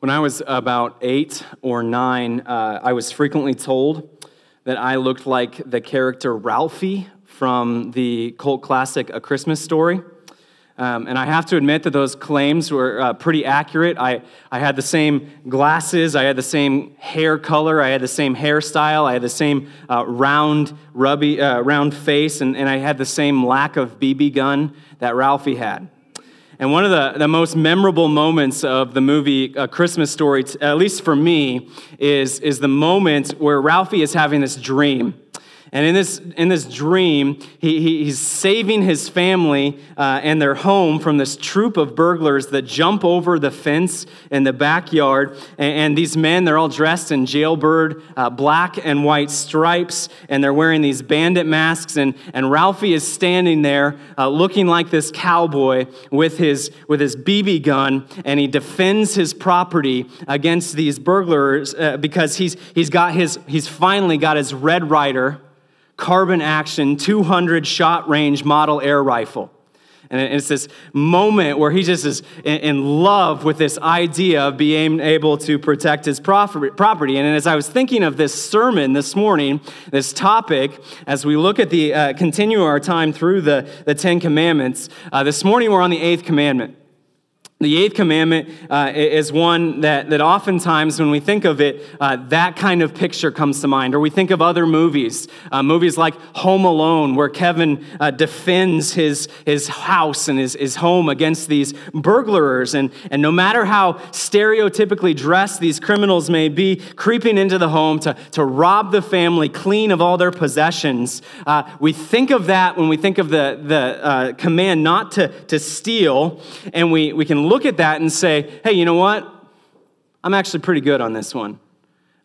When I was about eight or nine, uh, I was frequently told that I looked like the character Ralphie from the cult classic A Christmas Story. Um, and I have to admit that those claims were uh, pretty accurate. I, I had the same glasses, I had the same hair color, I had the same hairstyle, I had the same uh, round, rubby, uh, round face, and, and I had the same lack of BB gun that Ralphie had. And one of the, the most memorable moments of the movie A Christmas Story, at least for me, is, is the moment where Ralphie is having this dream. And in this, in this dream, he, he he's saving his family uh, and their home from this troop of burglars that jump over the fence in the backyard. And, and these men, they're all dressed in jailbird uh, black and white stripes, and they're wearing these bandit masks. And, and Ralphie is standing there uh, looking like this cowboy with his, with his BB gun, and he defends his property against these burglars uh, because he's, he's, got his, he's finally got his Red Ryder carbine action 200 shot range model air rifle. And it's this moment where he just is in love with this idea of being able to protect his property. And as I was thinking of this sermon this morning, this topic, as we look at the, uh, continue our time through the, the Ten Commandments, uh, this morning we're on the eighth commandment. The eighth commandment uh, is one that, that oftentimes, when we think of it, uh, that kind of picture comes to mind. Or we think of other movies, uh, movies like Home Alone, where Kevin uh, defends his, his house and his, his home against these burglars. And, and no matter how stereotypically dressed these criminals may be, creeping into the home to, to rob the family clean of all their possessions, uh, we think of that when we think of the, the uh, command not to, to steal, and we, we can look at that and say, hey, you know what? I'm actually pretty good on this one.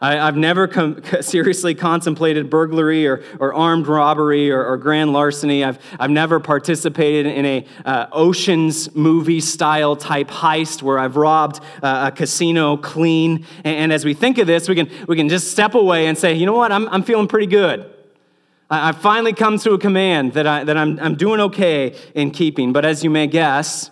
I, have never com- seriously contemplated burglary or, or armed robbery or, or, grand larceny. I've, I've never participated in a uh, oceans movie style type heist where I've robbed uh, a casino clean. And, and, as we think of this, we can, we can just step away and say, you know what? I'm, I'm feeling pretty good. I, I've finally come to a command that, I, that I'm, I'm doing okay in keeping. But as you may guess,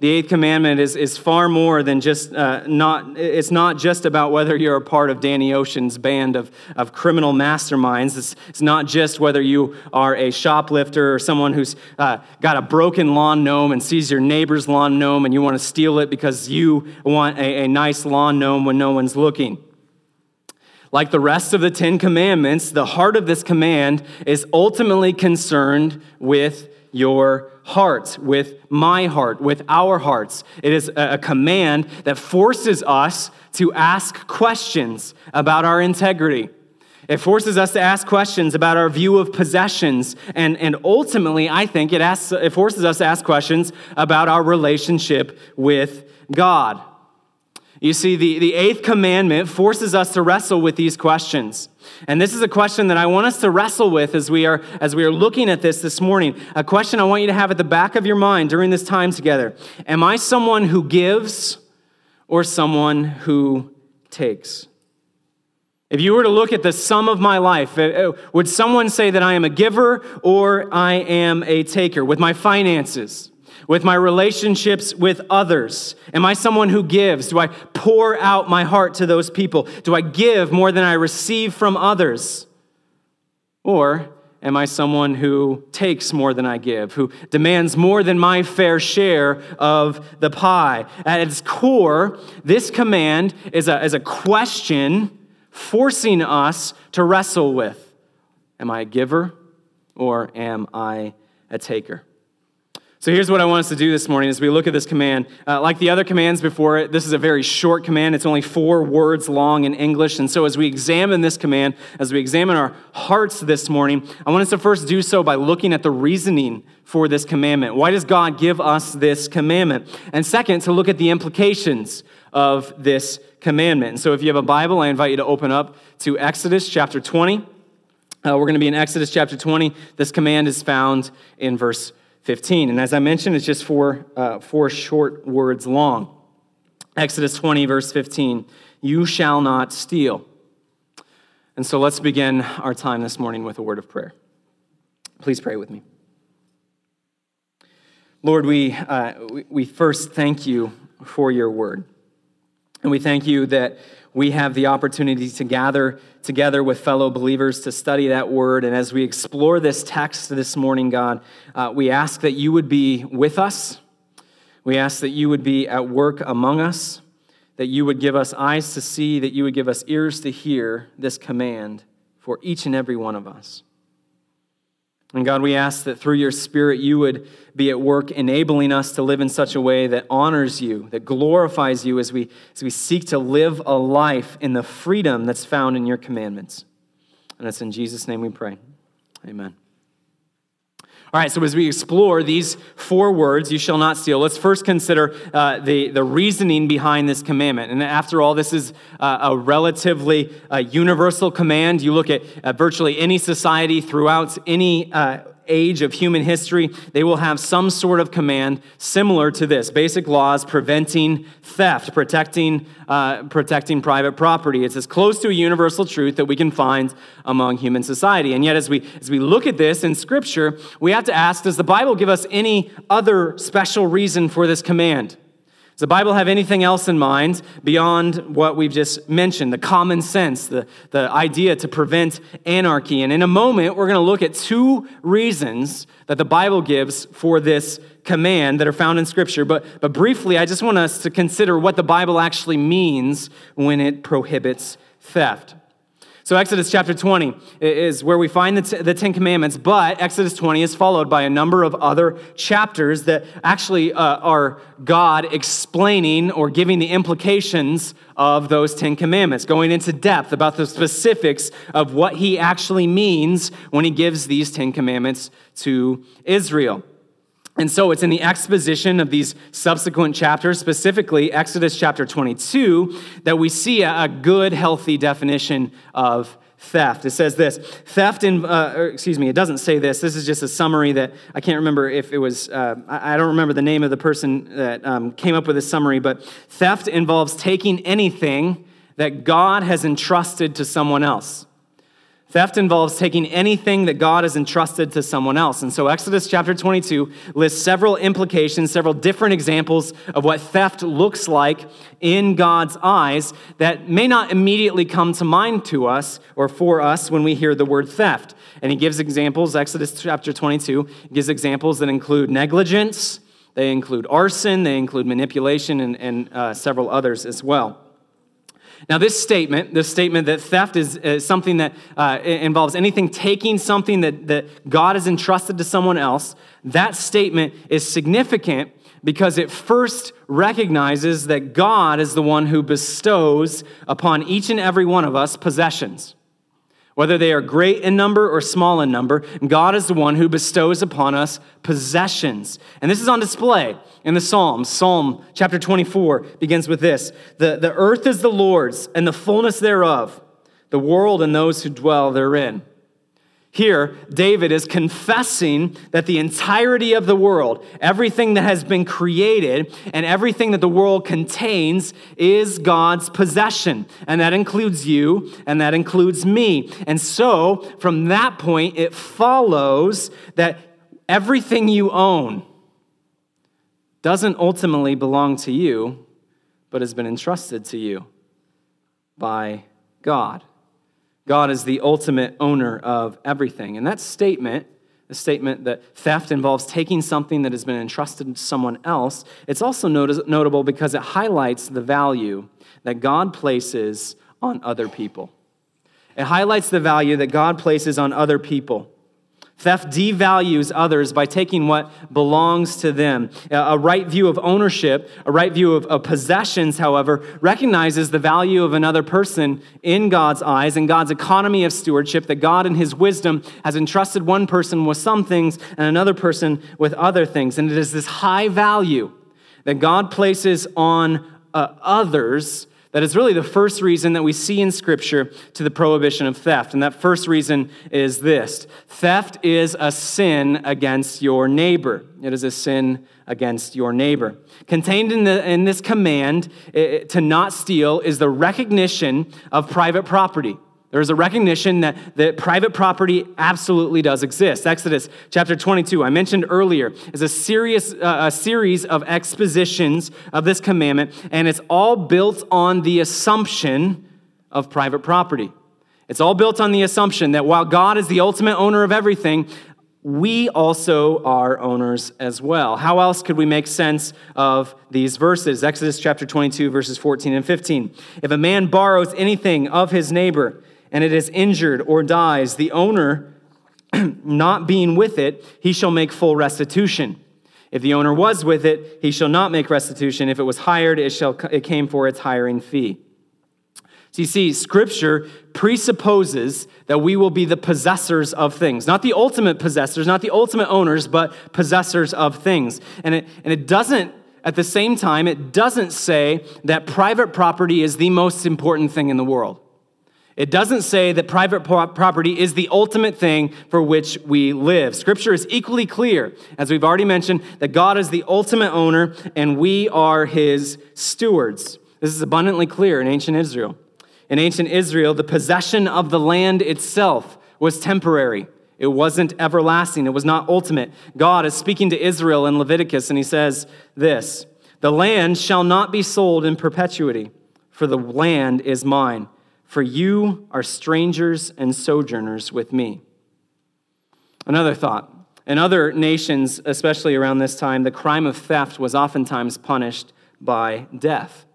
the eighth commandment is, is far more than just uh, not, it's not just about whether you're a part of Danny Ocean's band of, of criminal masterminds. It's, it's not just whether you are a shoplifter or someone who's uh, got a broken lawn gnome and sees your neighbor's lawn gnome and you want to steal it because you want a, a nice lawn gnome when no one's looking. Like the rest of the Ten Commandments, the heart of this command is ultimately concerned with your hearts, with my heart, with our hearts. It is a command that forces us to ask questions about our integrity. It forces us to ask questions about our view of possessions. And, and ultimately, I think it, asks, it forces us to ask questions about our relationship with God. You see, the, the eighth commandment forces us to wrestle with these questions. And this is a question that I want us to wrestle with as we are, as we are looking at this this morning. A question I want you to have at the back of your mind during this time together. Am I someone who gives or someone who takes? If you were to look at the sum of my life, uh, uh, would someone say that I am a giver or I am a taker with my finances? With my relationships with others? Am I someone who gives? Do I pour out my heart to those people? Do I give more than I receive from others? Or am I someone who takes more than I give, who demands more than my fair share of the pie? At its core, this command is a, is a question forcing us to wrestle with Am I a giver or am I a taker? So here's what I want us to do this morning as we look at this command. Uh, like the other commands before it, this is a very short command. It's only four words long in English. And so as we examine this command, as we examine our hearts this morning, I want us to first do so by looking at the reasoning for this commandment. Why does God give us this commandment? And second, to look at the implications of this commandment. And so if you have a Bible, I invite you to open up to Exodus chapter 20. Uh, we're going to be in Exodus chapter 20. This command is found in verse 15. And as I mentioned, it's just four, uh, four short words long. Exodus 20, verse 15 You shall not steal. And so let's begin our time this morning with a word of prayer. Please pray with me. Lord, we, uh, we first thank you for your word. And we thank you that we have the opportunity to gather together with fellow believers to study that word. And as we explore this text this morning, God, uh, we ask that you would be with us. We ask that you would be at work among us, that you would give us eyes to see, that you would give us ears to hear this command for each and every one of us. And God, we ask that through your Spirit, you would be at work enabling us to live in such a way that honors you, that glorifies you as we, as we seek to live a life in the freedom that's found in your commandments. And it's in Jesus' name we pray. Amen. All right, so as we explore these four words, you shall not steal, let's first consider uh, the, the reasoning behind this commandment. And after all, this is uh, a relatively uh, universal command. You look at virtually any society throughout any uh, age of human history, they will have some sort of command similar to this basic laws preventing theft, protecting, uh, protecting private property. It's as close to a universal truth that we can find among human society. And yet, as we, as we look at this in Scripture, we have to ask does the Bible give us any other special reason for this command? Does the Bible have anything else in mind beyond what we've just mentioned, the common sense, the, the idea to prevent anarchy? And in a moment, we're going to look at two reasons that the Bible gives for this command that are found in Scripture. But, but briefly, I just want us to consider what the Bible actually means when it prohibits theft. So, Exodus chapter 20 is where we find the, Ten Commandments, but Exodus 20 is followed by a number of other chapters that actually uh, are God explaining or giving the implications of those Ten Commandments, going into depth about the specifics of what he actually means when he gives these Ten Commandments to Israel. And so it's in the exposition of these subsequent chapters, specifically Exodus chapter 22, that we see a, good, healthy definition of theft. It says this theft in, uh, excuse me, it doesn't say this. This is just a summary that I can't remember if it was, uh, I don't remember the name of the person that um, came up with this summary, but theft involves taking anything that God has entrusted to someone else. Theft involves taking anything that God has entrusted to someone else. And so Exodus chapter 22 lists several implications, several different examples of what theft looks like in God's eyes that may not immediately come to mind to us or for us when we hear the word theft. And he gives examples, Exodus chapter 22 gives examples that include negligence, they include arson, they include manipulation, and, and uh, several others as well. Now, this statement, this statement that theft is, is something that uh, involves anything taking something that, that God has entrusted to someone else, that statement is significant because it first recognizes that God is the one who bestows upon each and every one of us possessions. Whether they are great in number or small in number, God is the one who bestows upon us possessions. And this is on display in the Psalms. Psalm chapter 24 begins with this The, the earth is the Lord's and the fullness thereof, the world and those who dwell therein. Here, David is confessing that the entirety of the world, everything that has been created, and everything that the world contains is God's possession. And that includes you, and that includes me. And so, from that point, it follows that everything you own doesn't ultimately belong to you, but has been entrusted to you by God. God is the ultimate owner of everything. And that statement, the statement that theft involves taking something that has been entrusted to someone else, it's also not- notable because it highlights the value that God places on other people. It highlights the value that God places on other people. Theft devalues others by taking what belongs to them. A right view of ownership, a right view of, of, possessions, however, recognizes the value of another person in God's eyes and God's economy of stewardship, that God, in His wisdom, has entrusted one person with some things and another person with other things. And it is this high value that God places on uh, others that is really the first reason that we see in Scripture to the prohibition of theft. And that first reason is this theft is a sin against your neighbor. It is a sin against your neighbor. Contained in, the, in this command eh, eh, to not steal is the recognition of private property. There is a recognition that, that private property absolutely does exist. Exodus chapter 22, I mentioned earlier, is a, serious, uh, a series of expositions of this commandment, and it's all built on the assumption of private property. It's all built on the assumption that while God is the ultimate owner of everything, we also are owners as well. How else could we make sense of these verses? Exodus chapter 22, verses 14 and 15. If a man borrows anything of his neighbor and it is injured or dies, the owner not being with it, he shall make full restitution. If the owner was with it, he shall not make restitution. If it was hired, it, shall, it came for its hiring fee. So you see, Scripture presupposes that we will be the possessors of things. Not the ultimate possessors, not the ultimate owners, but possessors of things. And it, and it doesn't, at the same time, it doesn't say that private property is the most important thing in the world. It doesn't say that private property is the ultimate thing for which we live. Scripture is equally clear, as we've already mentioned, that God is the ultimate owner and we are his stewards. This is abundantly clear in ancient Israel. In ancient Israel, the possession of the land itself was temporary. It wasn't everlasting. It was not ultimate. God is speaking to Israel in Leviticus, and he says this The land shall not be sold in perpetuity, for the land is mine. For you are strangers and sojourners with me. Another thought. In other nations, especially around this time, the crime of theft was oftentimes punished by death.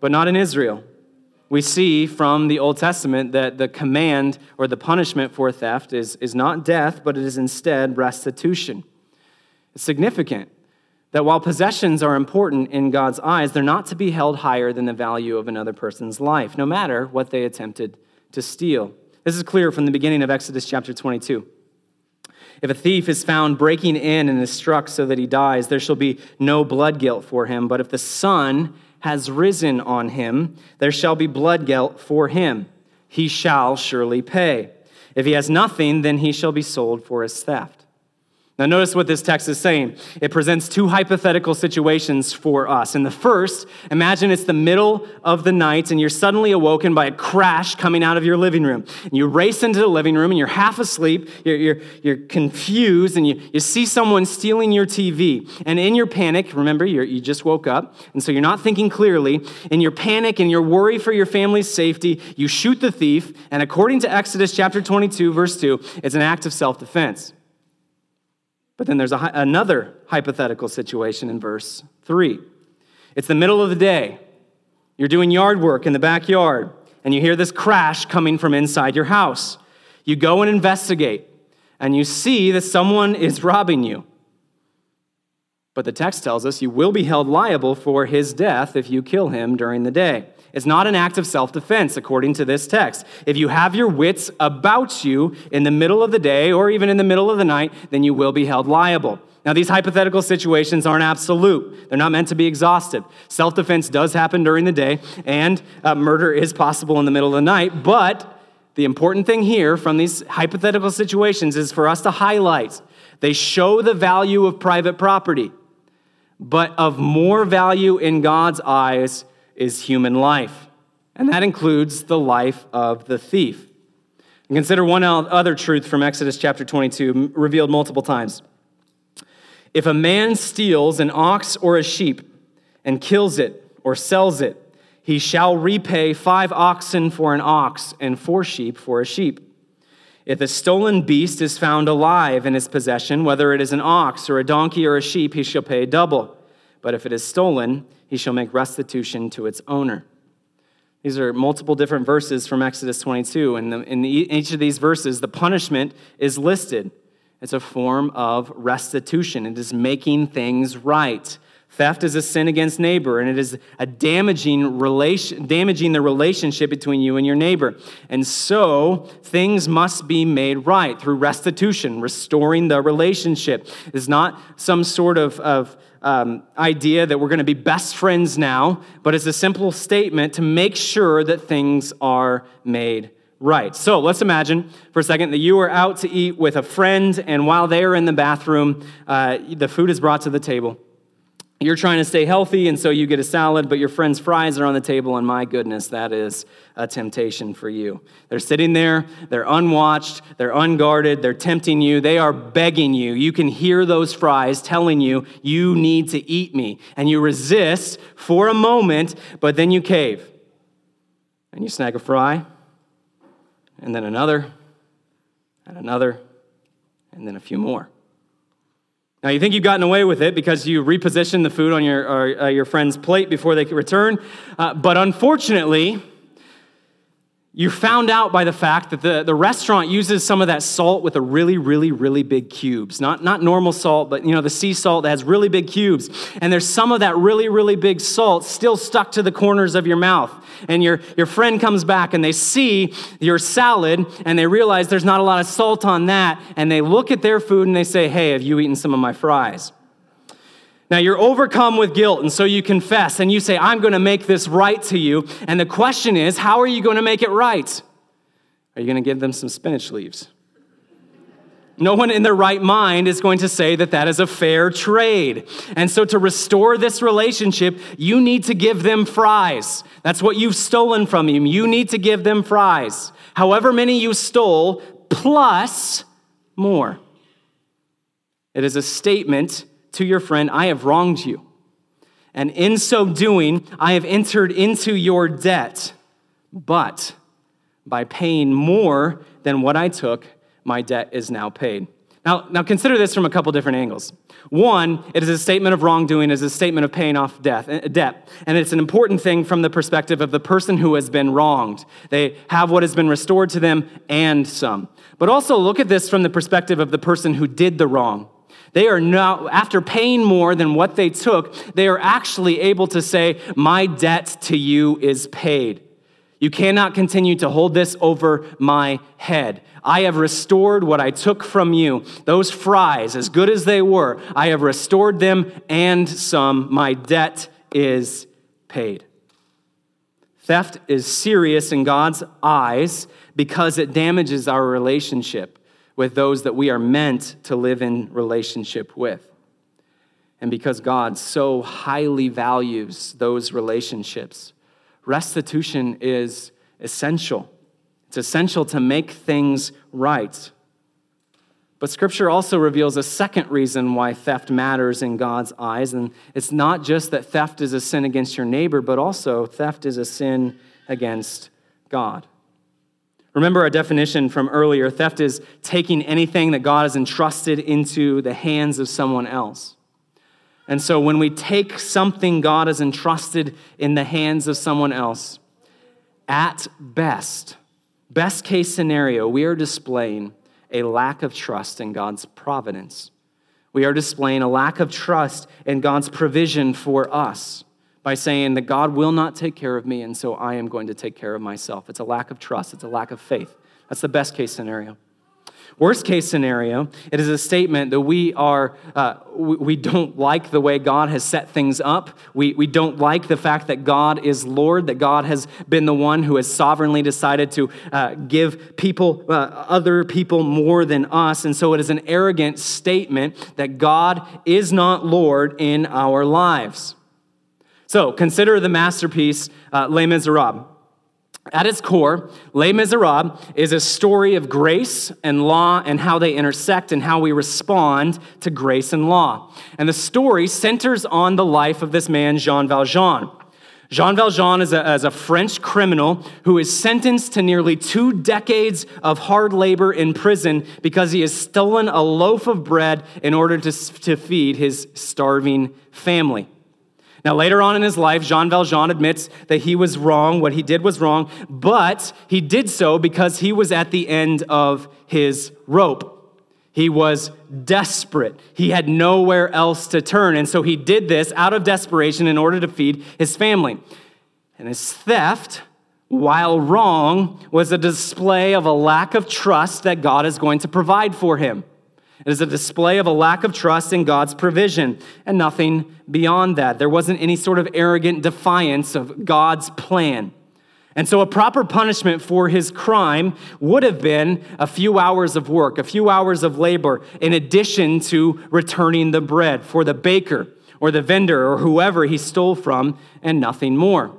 But not in Israel we see from the Old Testament that the command or the punishment for theft is, is not death, but it is instead restitution. It's significant that while possessions are important in God's eyes, they're not to be held higher than the value of another person's life, no matter what they attempted to steal. This is clear from the beginning of Exodus chapter 22. If a thief is found breaking in and is struck so that he dies, there shall be no blood guilt for him. But if the sun has risen on him, there shall be blood guilt for him. He shall surely pay. If he has nothing, then he shall be sold for his theft. Now, notice what this text is saying. It presents two hypothetical situations for us. In the first, imagine it's the middle of the night and you're suddenly awoken by a crash coming out of your living room. And you race into the living room and you're half asleep, you're, you're, you're confused, and you, you see someone stealing your TV. And in your panic, remember, you just woke up, and so you're not thinking clearly. In your panic and your worry for your family's safety, you shoot the thief. And according to Exodus chapter 22, verse 2, it's an act of self defense. But then there's a, another hypothetical situation in verse 3. It's the middle of the day. You're doing yard work in the backyard, and you hear this crash coming from inside your house. You go and investigate, and you see that someone is robbing you. But the text tells us you will be held liable for his death if you kill him during the day. It's not an act of self defense, according to this text. If you have your wits about you in the middle of the day or even in the middle of the night, then you will be held liable. Now, these hypothetical situations aren't absolute. They're not meant to be exhaustive. Self defense does happen during the day, and uh, murder is possible in the middle of the night. But the important thing here from these hypothetical situations is for us to highlight they show the value of private property, but of more value in God's eyes is human life, and that includes the life of the thief. And consider one other truth from Exodus chapter 22, revealed multiple times. If a man steals an ox or a sheep and kills it or sells it, he shall repay five oxen for an ox and four sheep for a sheep. If a stolen beast is found alive in his possession, whether it is an ox or a donkey or a sheep, he shall pay double. But if it is stolen, he shall make restitution to its owner. These are multiple different verses from Exodus 22. And in each of these verses, the punishment is listed. It's a form of restitution, it is making things right. Theft is a sin against neighbor, and it is a damaging, relation, damaging the relationship between you and your neighbor. And so, things must be made right through restitution, restoring the relationship. It's not some sort of, of um, idea that we're going to be best friends now, but it's a simple statement to make sure that things are made right. So let's imagine for a second that you are out to eat with a friend, and while they are in the bathroom, uh, the food is brought to the table. You're trying to stay healthy, and so you get a salad, but your friend's fries are on the table, and my goodness, that is a temptation for you. They're sitting there, they're unwatched, they're unguarded, they're tempting you, they are begging you. You can hear those fries telling you, you need to eat me. And you resist for a moment, but then you cave. And you snag a fry, and then another, and another, and then a few more. Now, you think you've gotten away with it because you repositioned the food on your, or, uh, your friend's plate before they could return. Uh, but unfortunately, you found out by the fact that the, the restaurant uses some of that salt with a really, really, really big cubes. Not, not normal salt, but you know, the sea salt that has really big cubes. And there's some of that really, really big salt still stuck to the corners of your mouth. And your, your friend comes back and they see your salad and they realize there's not a lot of salt on that. And they look at their food and they say, Hey, have you eaten some of my fries? Now you're overcome with guilt, and so you confess and you say, I'm going to make this right to you. And the question is, how are you going to make it right? Are you going to give them some spinach leaves? No one in their right mind is going to say that that is a fair trade. And so, to restore this relationship, you need to give them fries. That's what you've stolen from them. You need to give them fries. However many you stole, plus more. It is a statement to your friend, I have wronged you. And in so doing, I have entered into your debt. But by paying more than what I took, my debt is now paid. Now, now consider this from a couple different angles. One, it is a statement of wrongdoing, it is a statement of paying off death, eh, debt. And it's an important thing from the perspective of the person who has been wronged. They have what has been restored to them and some. But also look at this from the perspective of the person who did the wrong. They are now, after paying more than what they took, they are actually able to say, My debt to you is paid. You cannot continue to hold this over my head. I have restored what I took from you. Those fries, as good as they were, I have restored them and some. My debt is paid. Theft is serious in God's eyes because it damages our relationship with those that we are meant to live in relationship with. And because God so highly values those relationships, restitution is essential. It's essential to make things right. But scripture also reveals a second reason why theft matters in God's eyes. And it's not just that theft is a sin against your neighbor, but also theft is a sin against God. Remember our definition from earlier theft is taking anything that God has entrusted into the hands of someone else. And so when we take something God has entrusted in the hands of someone else, at best, best case scenario, we are displaying a lack of trust in God's providence. We are displaying a lack of trust in God's provision for us by saying that God will not take care of me, and so I am going to take care of myself. It's a lack of trust, it's a lack of faith. That's the best case scenario. Worst case scenario, it is a statement that we are, uh, we, we, don't like the way God has set things up. We, we don't like the fact that God is Lord, that God has been the one who has sovereignly decided to uh, give people, uh, other people more than us. And so it is an arrogant statement that God is not Lord in our lives. So consider the masterpiece, uh, Les Miserables. At its core, Les Miserables is a story of grace and law and how they intersect and how we respond to grace and law. And the story centers on the life of this man, Jean Valjean. Jean Valjean is a, is a, French criminal who is sentenced to nearly two decades of hard labor in prison because he has stolen a loaf of bread in order to, to feed his starving family. Now, later on in his life, Jean Valjean admits that he was wrong, what he did was wrong, but he did so because he was at the end of his rope. He was desperate. He had nowhere else to turn. And so he did this out of desperation in order to feed his family. And his theft, while wrong, was a display of a lack of trust that God is going to provide for him. It is a display of a lack of trust in God's provision and nothing beyond that. There wasn't any sort of arrogant defiance of God's plan. And so, a proper punishment for his crime would have been a few hours of work, a few hours of labor, in addition to returning the bread for the baker or the vendor or whoever he stole from, and nothing more.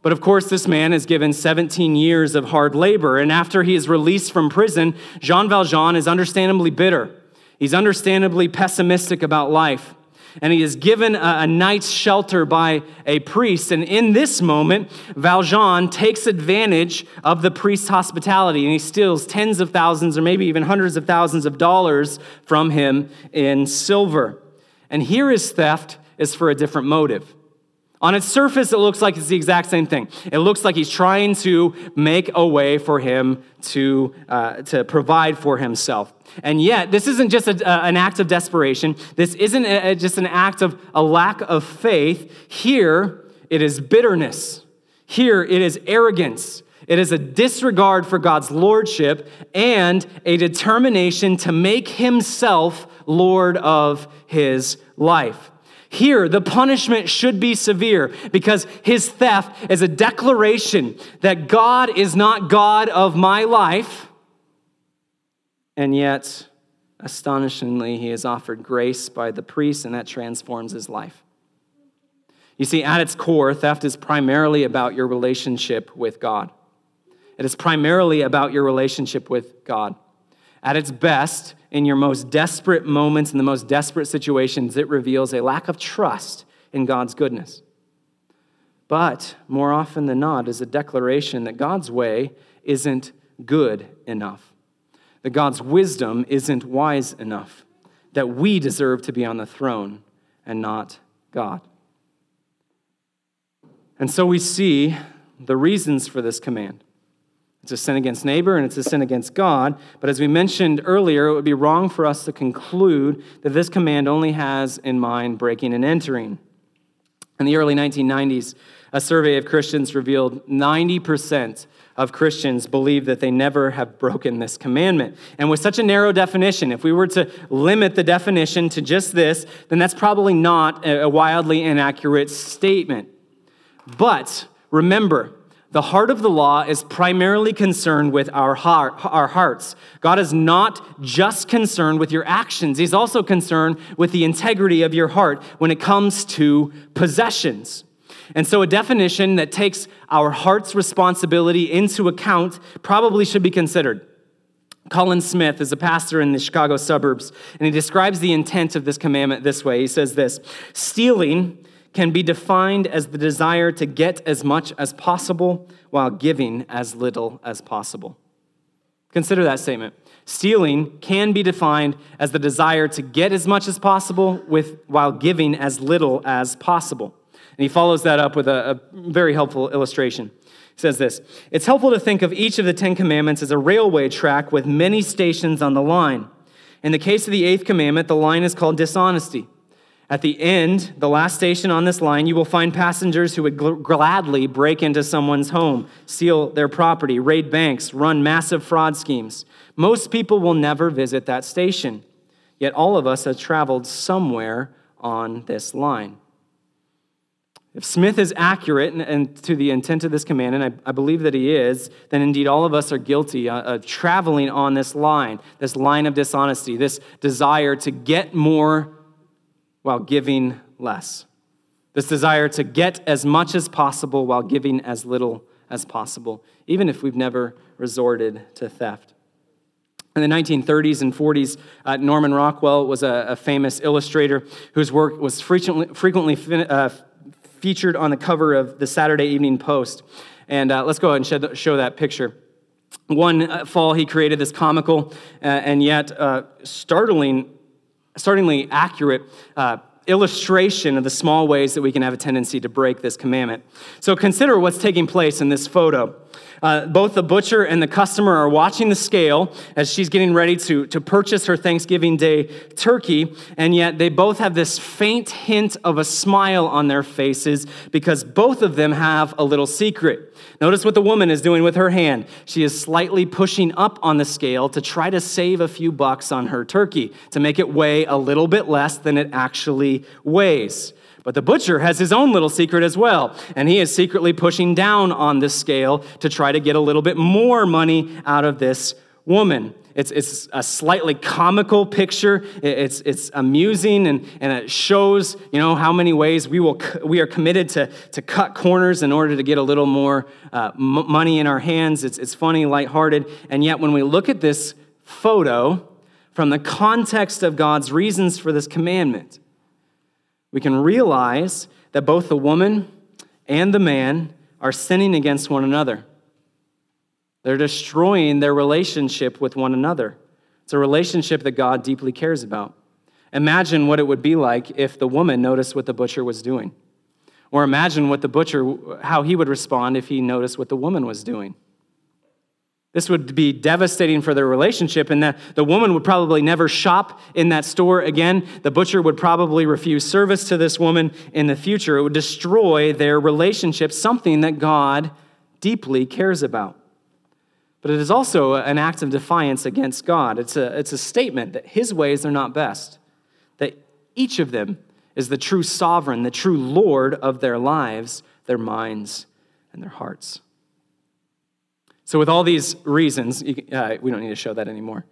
But of course, this man is given 17 years of hard labor, and after he is released from prison, Jean Valjean is understandably bitter. He's understandably pessimistic about life and he is given a, a, night's shelter by a priest. And in this moment, Valjean takes advantage of the priest's hospitality and he steals tens of thousands or maybe even hundreds of thousands of dollars from him in silver. And here his theft is for a different motive. On its surface, it looks like it's the exact same thing. It looks like he's trying to make a way for him to, uh, to provide for himself. And yet, this isn't just a, an act of desperation. This isn't a, just an act of a lack of faith. Here, it is bitterness. Here, it is arrogance. It is a disregard for God's lordship and a determination to make himself Lord of his life. Here, the punishment should be severe because his theft is a declaration that God is not God of my life, and yet, astonishingly, he is offered grace by the priest, and that transforms his life. You see, at its core, theft is primarily about your relationship with God. It is primarily about your relationship with God. At its best, in your most desperate moments, in the most desperate situations, it reveals a lack of trust in God's goodness. But more often than not, is a declaration that God's way isn't good enough, that God's wisdom isn't wise enough, that we deserve to be on the throne and not God. And so we see the reasons for this command. It's a sin against neighbor and it's a sin against God. But as we mentioned earlier, it would be wrong for us to conclude that this command only has in mind breaking and entering. In the early 1990s, a survey of Christians revealed 90% of Christians believe that they never have broken this commandment. And with such a narrow definition, if we were to limit the definition to just this, then that's probably not a wildly inaccurate statement. But remember, the heart of the law is primarily concerned with our, heart, our hearts. God is not just concerned with your actions, He's also concerned with the integrity of your heart when it comes to possessions. And so, a definition that takes our heart's responsibility into account probably should be considered. Colin Smith is a pastor in the Chicago suburbs, and he describes the intent of this commandment this way. He says this Stealing can be defined as the desire to get as much as possible while giving as little as possible. Consider that statement. Stealing can be defined as the desire to get as much as possible with, while giving as little as possible. And he follows that up with a, a very helpful illustration. He says this It's helpful to think of each of the Ten Commandments as a railway track with many stations on the line. In the case of the eighth commandment, the line is called dishonesty. At the end, the last station on this line, you will find passengers who would gl- gladly break into someone's home, steal their property, raid banks, run massive fraud schemes. Most people will never visit that station, yet all of us have traveled somewhere on this line. If Smith is accurate and, and, to the intent of this command, and I, I, believe that he is, then indeed all of us are guilty of, of traveling on this line, this line of dishonesty, this desire to get more while giving less. This desire to get as much as possible while giving as little as possible, even if we've never resorted to theft. In the 1930s and 40s, uh, Norman Rockwell was a, a, famous illustrator whose work was frequently, frequently fin- uh, featured on the cover of the Saturday Evening Post. And uh, let's go ahead and show, that picture. One uh, fall, he created this comical uh, and yet uh, startling startlingly accurate uh, illustration of the small ways that we can have a tendency to break this commandment. So consider what's taking place in this photo. Uh, both the butcher and the customer are watching the scale as she's getting ready to, to purchase her Thanksgiving Day turkey, and yet they both have this faint hint of a smile on their faces because both of them have a little secret. Notice what the woman is doing with her hand. She is slightly pushing up on the scale to try to save a few bucks on her turkey, to make it weigh a little bit less than it actually weighs. But the butcher has his own little secret as well, and he is secretly pushing down on the scale to try to get a little bit more money out of this woman. it's, it's a slightly comical picture. It's, it's amusing and, and it shows, you know, how many ways we, will, we are committed to, to cut corners in order to get a little more uh, m- money in our hands. It's, it's funny, lighthearted. And yet when we look at this photo from the context of God's reasons for this commandment, we can realize that both the woman and the man are sinning against one another. They're destroying their relationship with one another. It's a relationship that God deeply cares about. Imagine what it would be like if the woman noticed what the butcher was doing. Or imagine what the butcher, how he would respond if he noticed what the woman was doing. This would be devastating for their relationship, and the, the woman would probably never shop in that store again. The butcher would probably refuse service to this woman in the future. It would destroy their relationship, something that God deeply cares about. But it is also an act of defiance against God. It's a, it's a statement that his ways are not best, that each of them is the true sovereign, the true Lord of their lives, their minds, and their hearts. So, with all these reasons, uh, we don't need to show that anymore.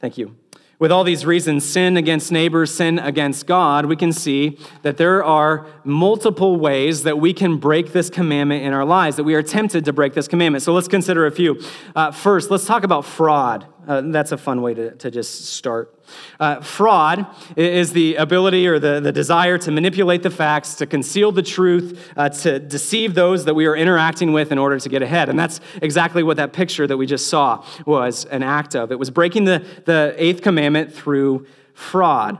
Thank you. With all these reasons, sin against neighbors, sin against God, we can see that there are multiple ways that we can break this commandment in our lives, that we are tempted to break this commandment. So let's consider a few. Uh, first, let's talk about fraud. Uh, that's a fun way to, to just start. Uh, fraud is the ability or the, the desire to manipulate the facts, to conceal the truth, uh, to deceive those that we are interacting with in order to get ahead. And that's exactly what that picture that we just saw was an act of. It was breaking the, the eighth commandment through fraud.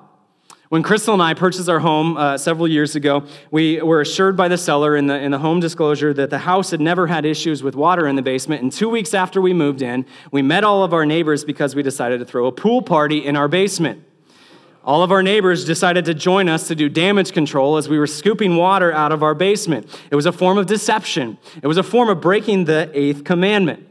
When Crystal and I purchased our home uh, several years ago, we were assured by the seller in the, in the home disclosure that the house had never had issues with water in the basement. And two weeks after we moved in, we met all of our neighbors because we decided to throw a pool party in our basement. All of our neighbors decided to join us to do damage control as we were scooping water out of our basement. It was a form of deception, it was a form of breaking the eighth commandment.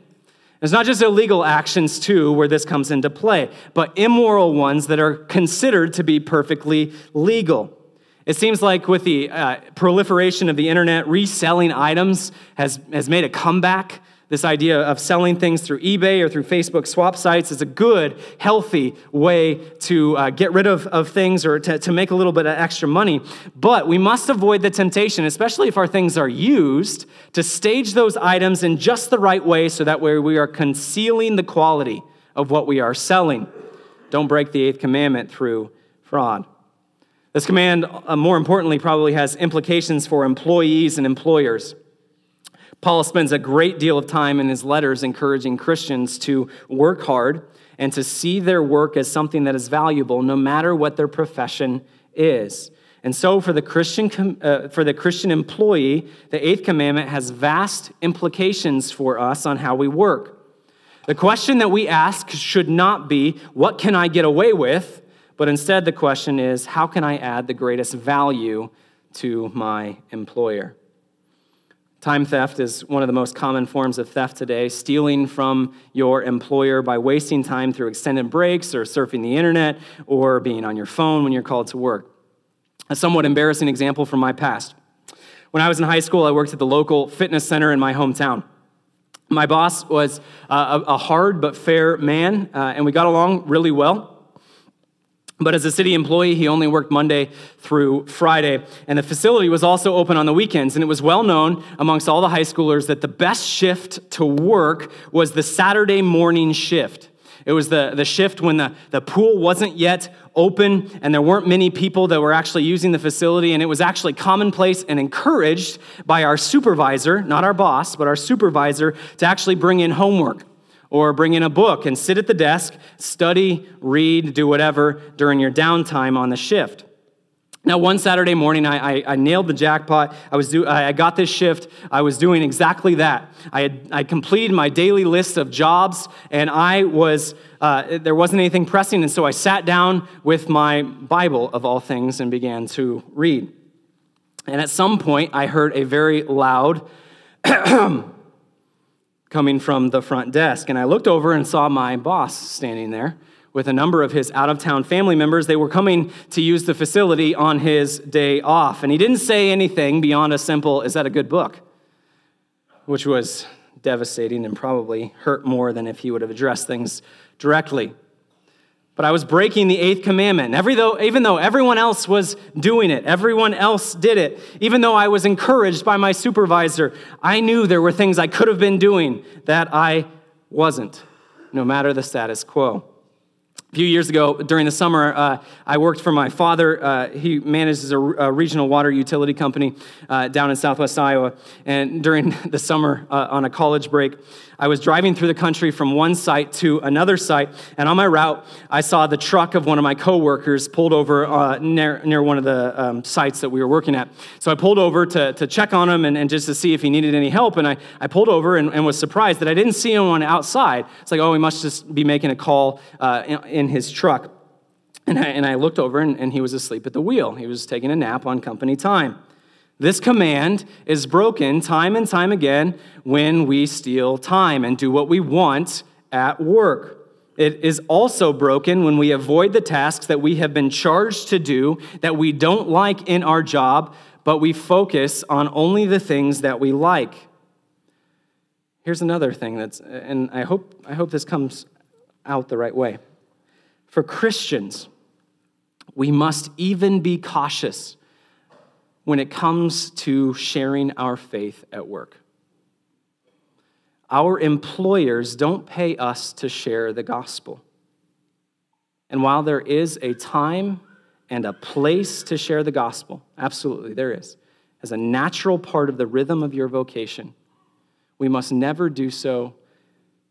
It's not just illegal actions, too, where this comes into play, but immoral ones that are considered to be perfectly legal. It seems like with the uh, proliferation of the internet, reselling items has, has made a comeback. This idea of selling things through eBay or through Facebook swap sites is a good, healthy way to uh, get rid of, of things or to, to make a little bit of extra money. But we must avoid the temptation, especially if our things are used, to stage those items in just the right way so that way we are concealing the quality of what we are selling. Don't break the eighth commandment through fraud. This command, uh, more importantly, probably has implications for employees and employers. Paul spends a great deal of time in his letters encouraging Christians to work hard and to see their work as something that is valuable no matter what their profession is. And so, for the Christian, uh, for the Christian employee, the eighth commandment has vast implications for us on how we work. The question that we ask should not be, What can I get away with? but instead, the question is, How can I add the greatest value to my employer? Time theft is one of the most common forms of theft today, stealing from your employer by wasting time through extended breaks or surfing the internet or being on your phone when you're called to work. A somewhat embarrassing example from my past. When I was in high school, I worked at the local fitness center in my hometown. My boss was uh, a hard but fair man, uh, and we got along really well. But as a city employee, he only worked Monday through Friday. And the facility was also open on the weekends. And it was well known amongst all the high schoolers that the best shift to work was the Saturday morning shift. It was the, the shift when the, the pool wasn't yet open and there weren't many people that were actually using the facility. And it was actually commonplace and encouraged by our supervisor, not our boss, but our supervisor, to actually bring in homework or bring in a book and sit at the desk, study, read, do whatever during your downtime on the shift. Now, one Saturday morning, I, I, I nailed the jackpot. I, was do, I got this shift. I was doing exactly that. I had I completed my daily list of jobs, and I was uh, there wasn't anything pressing, and so I sat down with my Bible of all things and began to read. And at some point, I heard a very loud coming from the front desk. And I looked over and saw my boss standing there with a number of his out of town family members. They were coming to use the facility on his day off. And he didn't say anything beyond a simple, Is that a good book? Which was devastating and probably hurt more than if he would have addressed things directly. But I was breaking the eighth commandment. And every though, even though everyone else was doing it, everyone else did it, even though I was encouraged by my supervisor, I knew there were things I could have been doing that I wasn't, no matter the status quo. A few years ago, during the summer, uh, I worked for my father. Uh, he manages a, a, regional water utility company uh, down in southwest Iowa. And during the summer, uh, on a college break, I was driving through the country from one site to another site, and on my route, I saw the truck of one of my coworkers pulled over uh, near, near one of the um, sites that we were working at. So I pulled over to, to check on him and, and just to see if he needed any help, and I, I pulled over and, and was surprised that I didn't see anyone outside. It's like, oh, he must just be making a call uh, in, in, his truck. And I, and I looked over, and, and he was asleep at the wheel. He was taking a nap on company time. This command is broken time and time again when we steal time and do what we want at work. It is also broken when we avoid the tasks that we have been charged to do that we don't like in our job, but we focus on only the things that we like. Here's another thing that's, and I hope, I hope this comes out the right way. For Christians, we must even be cautious when it comes to sharing our faith at work. Our employers don't pay us to share the gospel. And while there is a time and a place to share the gospel, absolutely there is, as a natural part of the rhythm of your vocation, we must never do so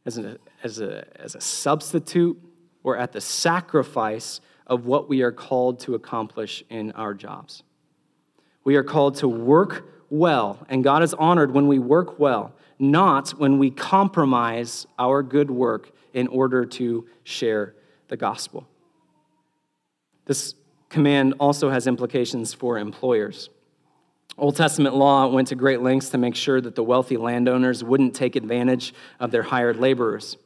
as a, as a, as a substitute or at the sacrifice of what we are called to accomplish in our jobs. We are called to work well, and God is honored when we work well, not when we compromise our good work in order to share the gospel. This command also has implications for employers. Old Testament law went to great lengths to make sure that the wealthy landowners wouldn't take advantage of their hired laborers.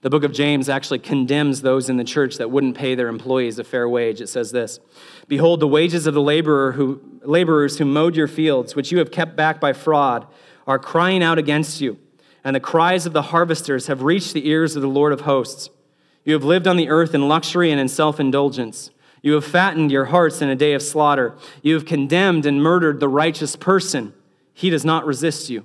The book of James actually condemns those in the church that wouldn't pay their employees a fair wage. It says this Behold, the wages of the laborer who, laborers who mowed your fields, which you have kept back by fraud, are crying out against you. And the cries of the harvesters have reached the ears of the Lord of hosts. You have lived on the earth in luxury and in self indulgence. You have fattened your hearts in a day of slaughter. You have condemned and murdered the righteous person. He does not resist you.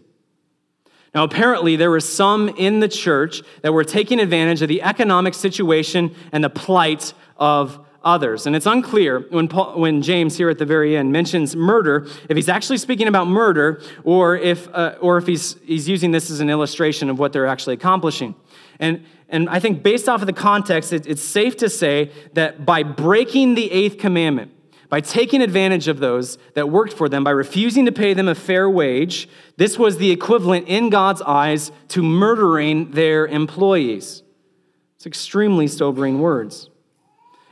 Now, apparently, there were some in the church that were taking advantage of the economic situation and the plight of others. And it's unclear when, Paul, when James, here at the very end, mentions murder, if he's actually speaking about murder or if, uh, or if he's, he's using this as an illustration of what they're actually accomplishing. And, and I think based off of the context, it, it's safe to say that by breaking the eighth commandment, by taking advantage of those that worked for them, by refusing to pay them a fair wage, this was the equivalent in God's eyes to murdering their employees. It's extremely sobering words.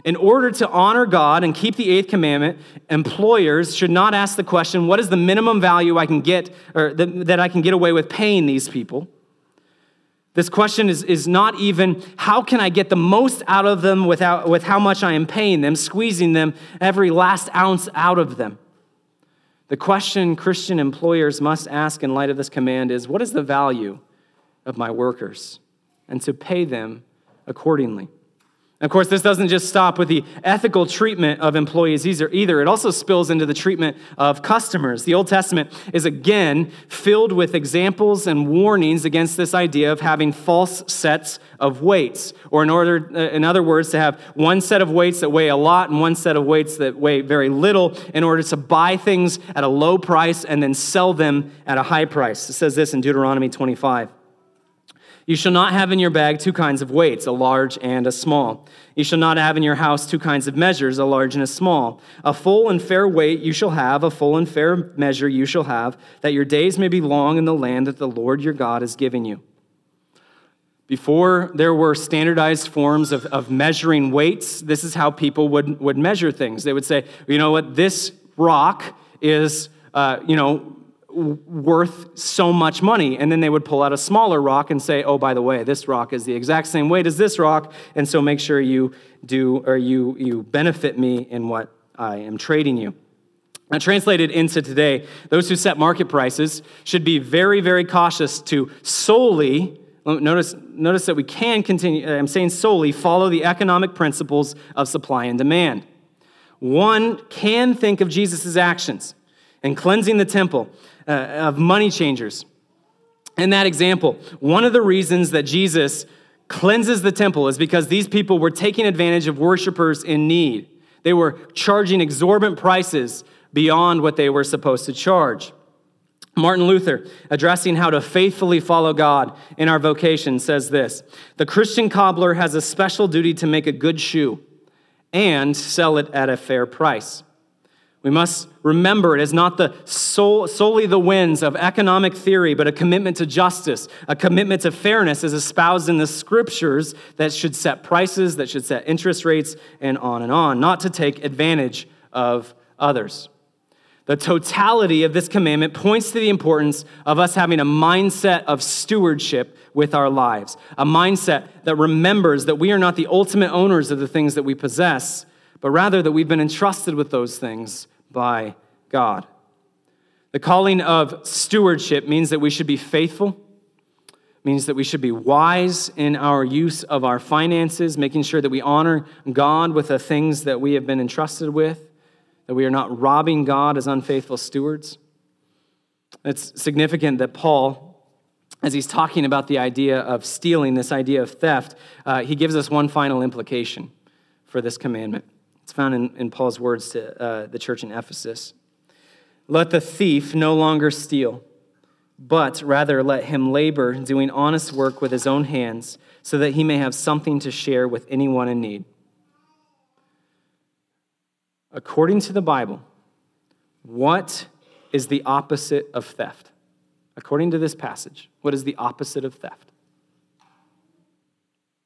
In order to honor God and keep the eighth commandment, employers should not ask the question, what is the minimum value I can get or that I can get away with paying these people? This question is, is not even how can I get the most out of them without, with how much I am paying them, squeezing them every last ounce out of them. The question Christian employers must ask in light of this command is what is the value of my workers? And to pay them accordingly. Of course, this doesn't just stop with the ethical treatment of employees either. It also spills into the treatment of customers. The Old Testament is again filled with examples and warnings against this idea of having false sets of weights, or in order, uh, in other words, to have one set of weights that weigh a lot and one set of weights that weigh very little, in order to buy things at a low price and then sell them at a high price. It says this in Deuteronomy 25. You shall not have in your bag two kinds of weights, a large and a small. You shall not have in your house two kinds of measures, a large and a small. A full and fair weight you shall have, a full and fair measure you shall have, that your days may be long in the land that the Lord your God is giving you. Before there were standardized forms of, of measuring weights, this is how people would, would measure things. They would say, you know what, this rock is, uh, you know, worth so much money. And then they would pull out a smaller rock and say, oh, by the way, this rock is the exact same weight as this rock. And so make sure you do or you, you benefit me in what I am trading you. Now, translated into today, those who set market prices should be very, very cautious to solely, notice, notice that we can continue, I'm saying solely, follow the economic principles of supply and demand. One can think of Jesus' actions in cleansing the temple uh, of money changers. In that example, one of the reasons that Jesus cleanses the temple is because these people were taking advantage of worshipers in need. They were charging exorbitant prices beyond what they were supposed to charge. Martin Luther, addressing how to faithfully follow God in our vocation, says this The Christian cobbler has a special duty to make a good shoe and sell it at a fair price. We must remember it is not the sole, solely the winds of economic theory, but a commitment to justice, a commitment to fairness as espoused in the scriptures that should set prices, that should set interest rates, and on and on, not to take advantage of others. The totality of this commandment points to the importance of us having a mindset of stewardship with our lives, a mindset that remembers that we are not the ultimate owners of the things that we possess, but rather that we've been entrusted with those things by God. The calling of stewardship means that we should be faithful, means that we should be wise in our use of our finances, making sure that we honor God with the things that we have been entrusted with, that we are not robbing God as unfaithful stewards. It's significant that Paul, as he's talking about the idea of stealing, this idea of theft, uh, he gives us one final implication for this commandment. It's found in, in Paul's words to uh, the church in Ephesus. Let the thief no longer steal, but rather let him labor, doing honest work with his own hands, so that he may have something to share with anyone in need. According to the Bible, what is the opposite of theft? According to this passage, what is the opposite of theft?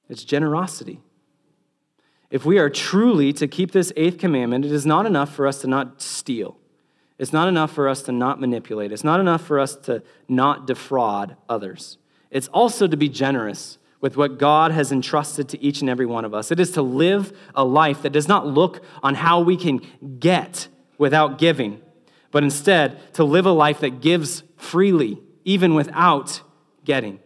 It's generosity. If we are truly to keep this eighth commandment, it is not enough for us to not steal. It's not enough for us to not manipulate. It's not enough for us to not defraud others. It's also to be generous with what God has entrusted to each and every one of us. It is to live a life that does not look on how we can get without giving, but instead to live a life that gives freely, even without getting.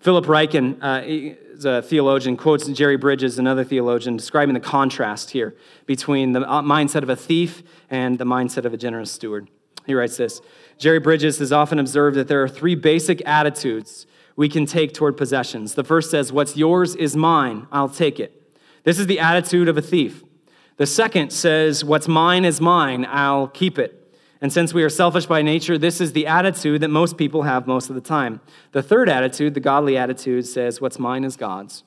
Philip Ryken, uh, a theologian, quotes Jerry Bridges, another theologian, describing the contrast here between the uh, mindset of a thief and the mindset of a generous steward. He writes this Jerry Bridges has often observed that there are three basic attitudes we can take toward possessions. The first says, What's yours is mine, I'll take it. This is the attitude of a thief. The second says, What's mine is mine, I'll keep it. And since we are selfish by nature, this is the attitude that most people have most of the time. The third attitude, the godly attitude, says, What's mine is God's.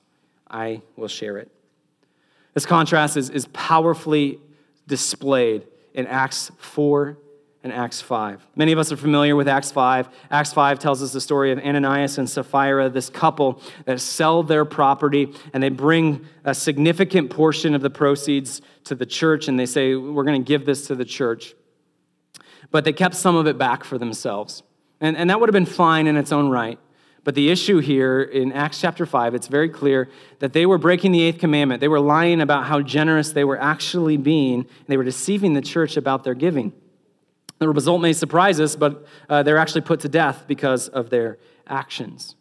I will share it. This contrast is, is powerfully displayed in Acts 4 and Acts 5. Many of us are familiar with Acts 5. Acts 5 tells us the story of Ananias and Sapphira, this couple that sell their property and they bring a significant portion of the proceeds to the church and they say, We're going to give this to the church but they kept some of it back for themselves. And, and that would have been fine in its own right. But the issue here in Acts chapter 5, it's very clear that they were breaking the eighth commandment. They were lying about how generous they were actually being. They were deceiving the church about their giving. The result may surprise us, but uh, they're actually put to death because of their actions.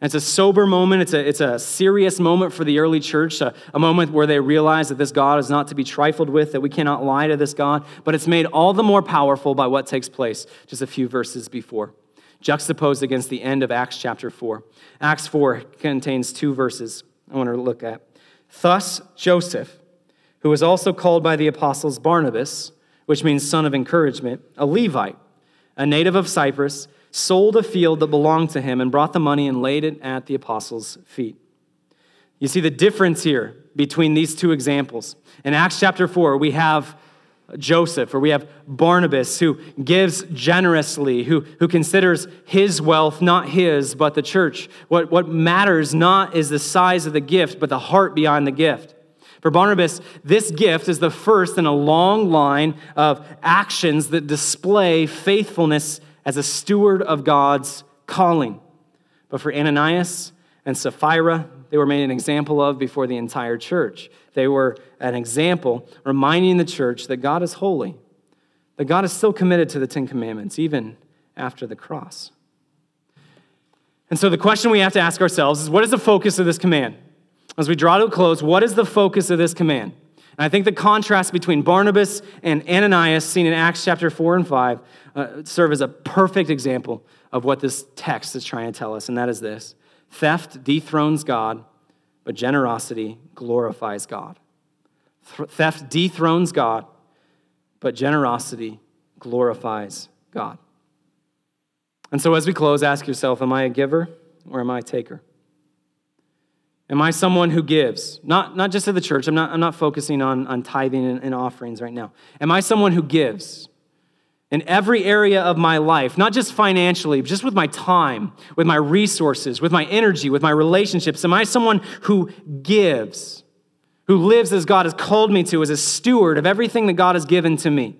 It's a sober moment. It's a, it's a serious moment for the early church, a, a, moment where they realize that this God is not to be trifled with, that we cannot lie to this God. But it's made all the more powerful by what takes place just a few verses before, juxtaposed against the end of Acts chapter 4. Acts 4 contains two verses I want to look at. Thus, Joseph, who was also called by the apostles Barnabas, which means son of encouragement, a Levite, a native of Cyprus, sold a field that belonged to him and brought the money and laid it at the apostles' feet. You see the difference here between these two examples. In Acts chapter 4, we have Joseph, or we have Barnabas, who gives generously, who, who considers his wealth not his, but the church. What, what matters not is the size of the gift, but the heart behind the gift. For Barnabas, this gift is the first in a long line of actions that display faithfulness as a steward of God's calling. But for Ananias and Sapphira, they were made an example of before the entire church. They were an example reminding the church that God is holy, that God is still committed to the Ten Commandments, even after the cross. And so the question we have to ask ourselves is what is the focus of this command? As we draw to a close, what is the focus of this command? And I think the contrast between Barnabas and Ananias, seen in Acts chapter 4 and 5, uh, serve as a perfect example of what this text is trying to tell us, and that is this theft dethrones God, but generosity glorifies God. Theft dethrones God, but generosity glorifies God. And so, as we close, ask yourself Am I a giver or am I a taker? Am I someone who gives? Not, not just to the church, I'm not, I'm not focusing on, on tithing and, and offerings right now. Am I someone who gives? In every area of my life, not just financially, but just with my time, with my resources, with my energy, with my relationships? Am I someone who gives, who lives as God has called me to, as a steward of everything that God has given to me?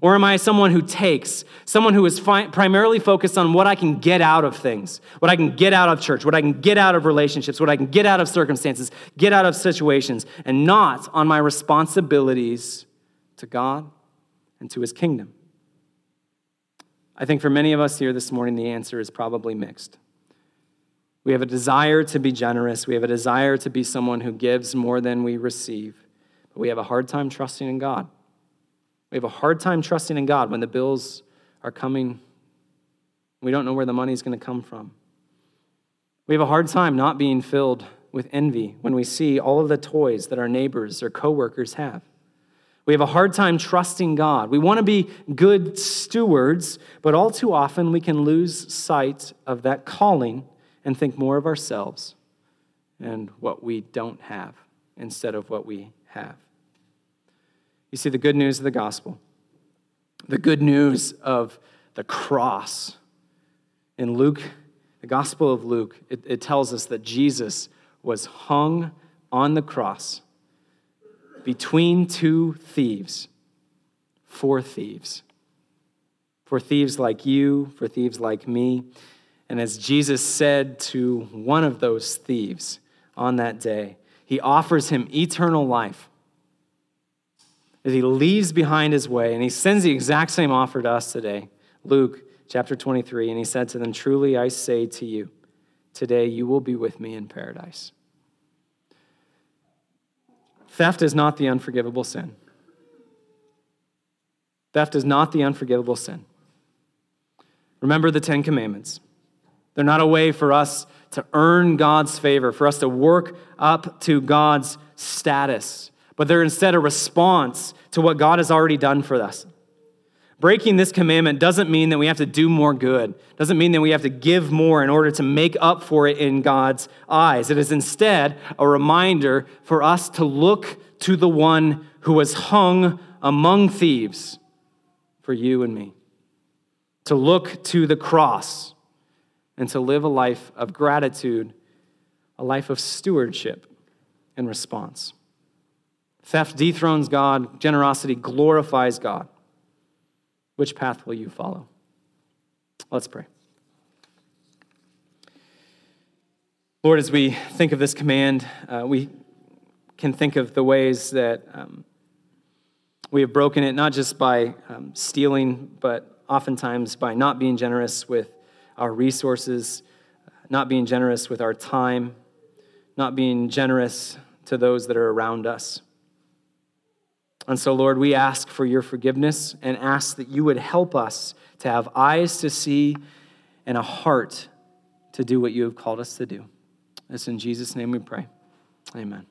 Or am I someone who takes, someone who is fi- primarily focused on what I can get out of things, what I can get out of church, what I can get out of relationships, what I can get out of circumstances, get out of situations, and not on my responsibilities to God and to his kingdom? I think for many of us here this morning, the answer is probably mixed. We have a desire to be generous, we have a desire to be someone who gives more than we receive, but we have a hard time trusting in God. We have a hard time trusting in God when the bills are coming. We don't know where the money is going to come from. We have a hard time not being filled with envy when we see all of the toys that our neighbors or coworkers have. We have a hard time trusting God. We want to be good stewards, but all too often we can lose sight of that calling and think more of ourselves and what we don't have instead of what we have. You see, the good news of the gospel, the good news of the cross. In Luke, the Gospel of Luke, it, it tells us that Jesus was hung on the cross between two thieves, for thieves. For thieves like you, for thieves like me. And as Jesus said to one of those thieves on that day, he offers him eternal life as he leaves behind his way and he sends the exact same offer to us today. Luke chapter 23, and he said to them, Truly I say to you, today you will be with me in paradise. Theft is not the unforgivable sin. Theft is not the unforgivable sin. Remember the Ten Commandments. They're not a way for us to earn God's favor, for us to work up to God's status but they're instead a response to what God has already done for us. Breaking this commandment doesn't mean that we have to do more good, doesn't mean that we have to give more in order to make up for it in God's eyes. It is instead a reminder for us to look to the one who was hung among thieves for you and me, to look to the cross and to live a life of gratitude, a life of stewardship and response. Theft dethrones God, generosity glorifies God. Which path will you follow? Let's pray. Lord, as we think of this command, uh, we can think of the ways that um, we have broken it, not just by um, stealing, but oftentimes by not being generous with our resources, not being generous with our time, not being generous to those that are around us. And so, Lord, we ask for your forgiveness and ask that you would help us to have eyes to see and a heart to do what you have called us to do. It's in Jesus' name we pray. Amen.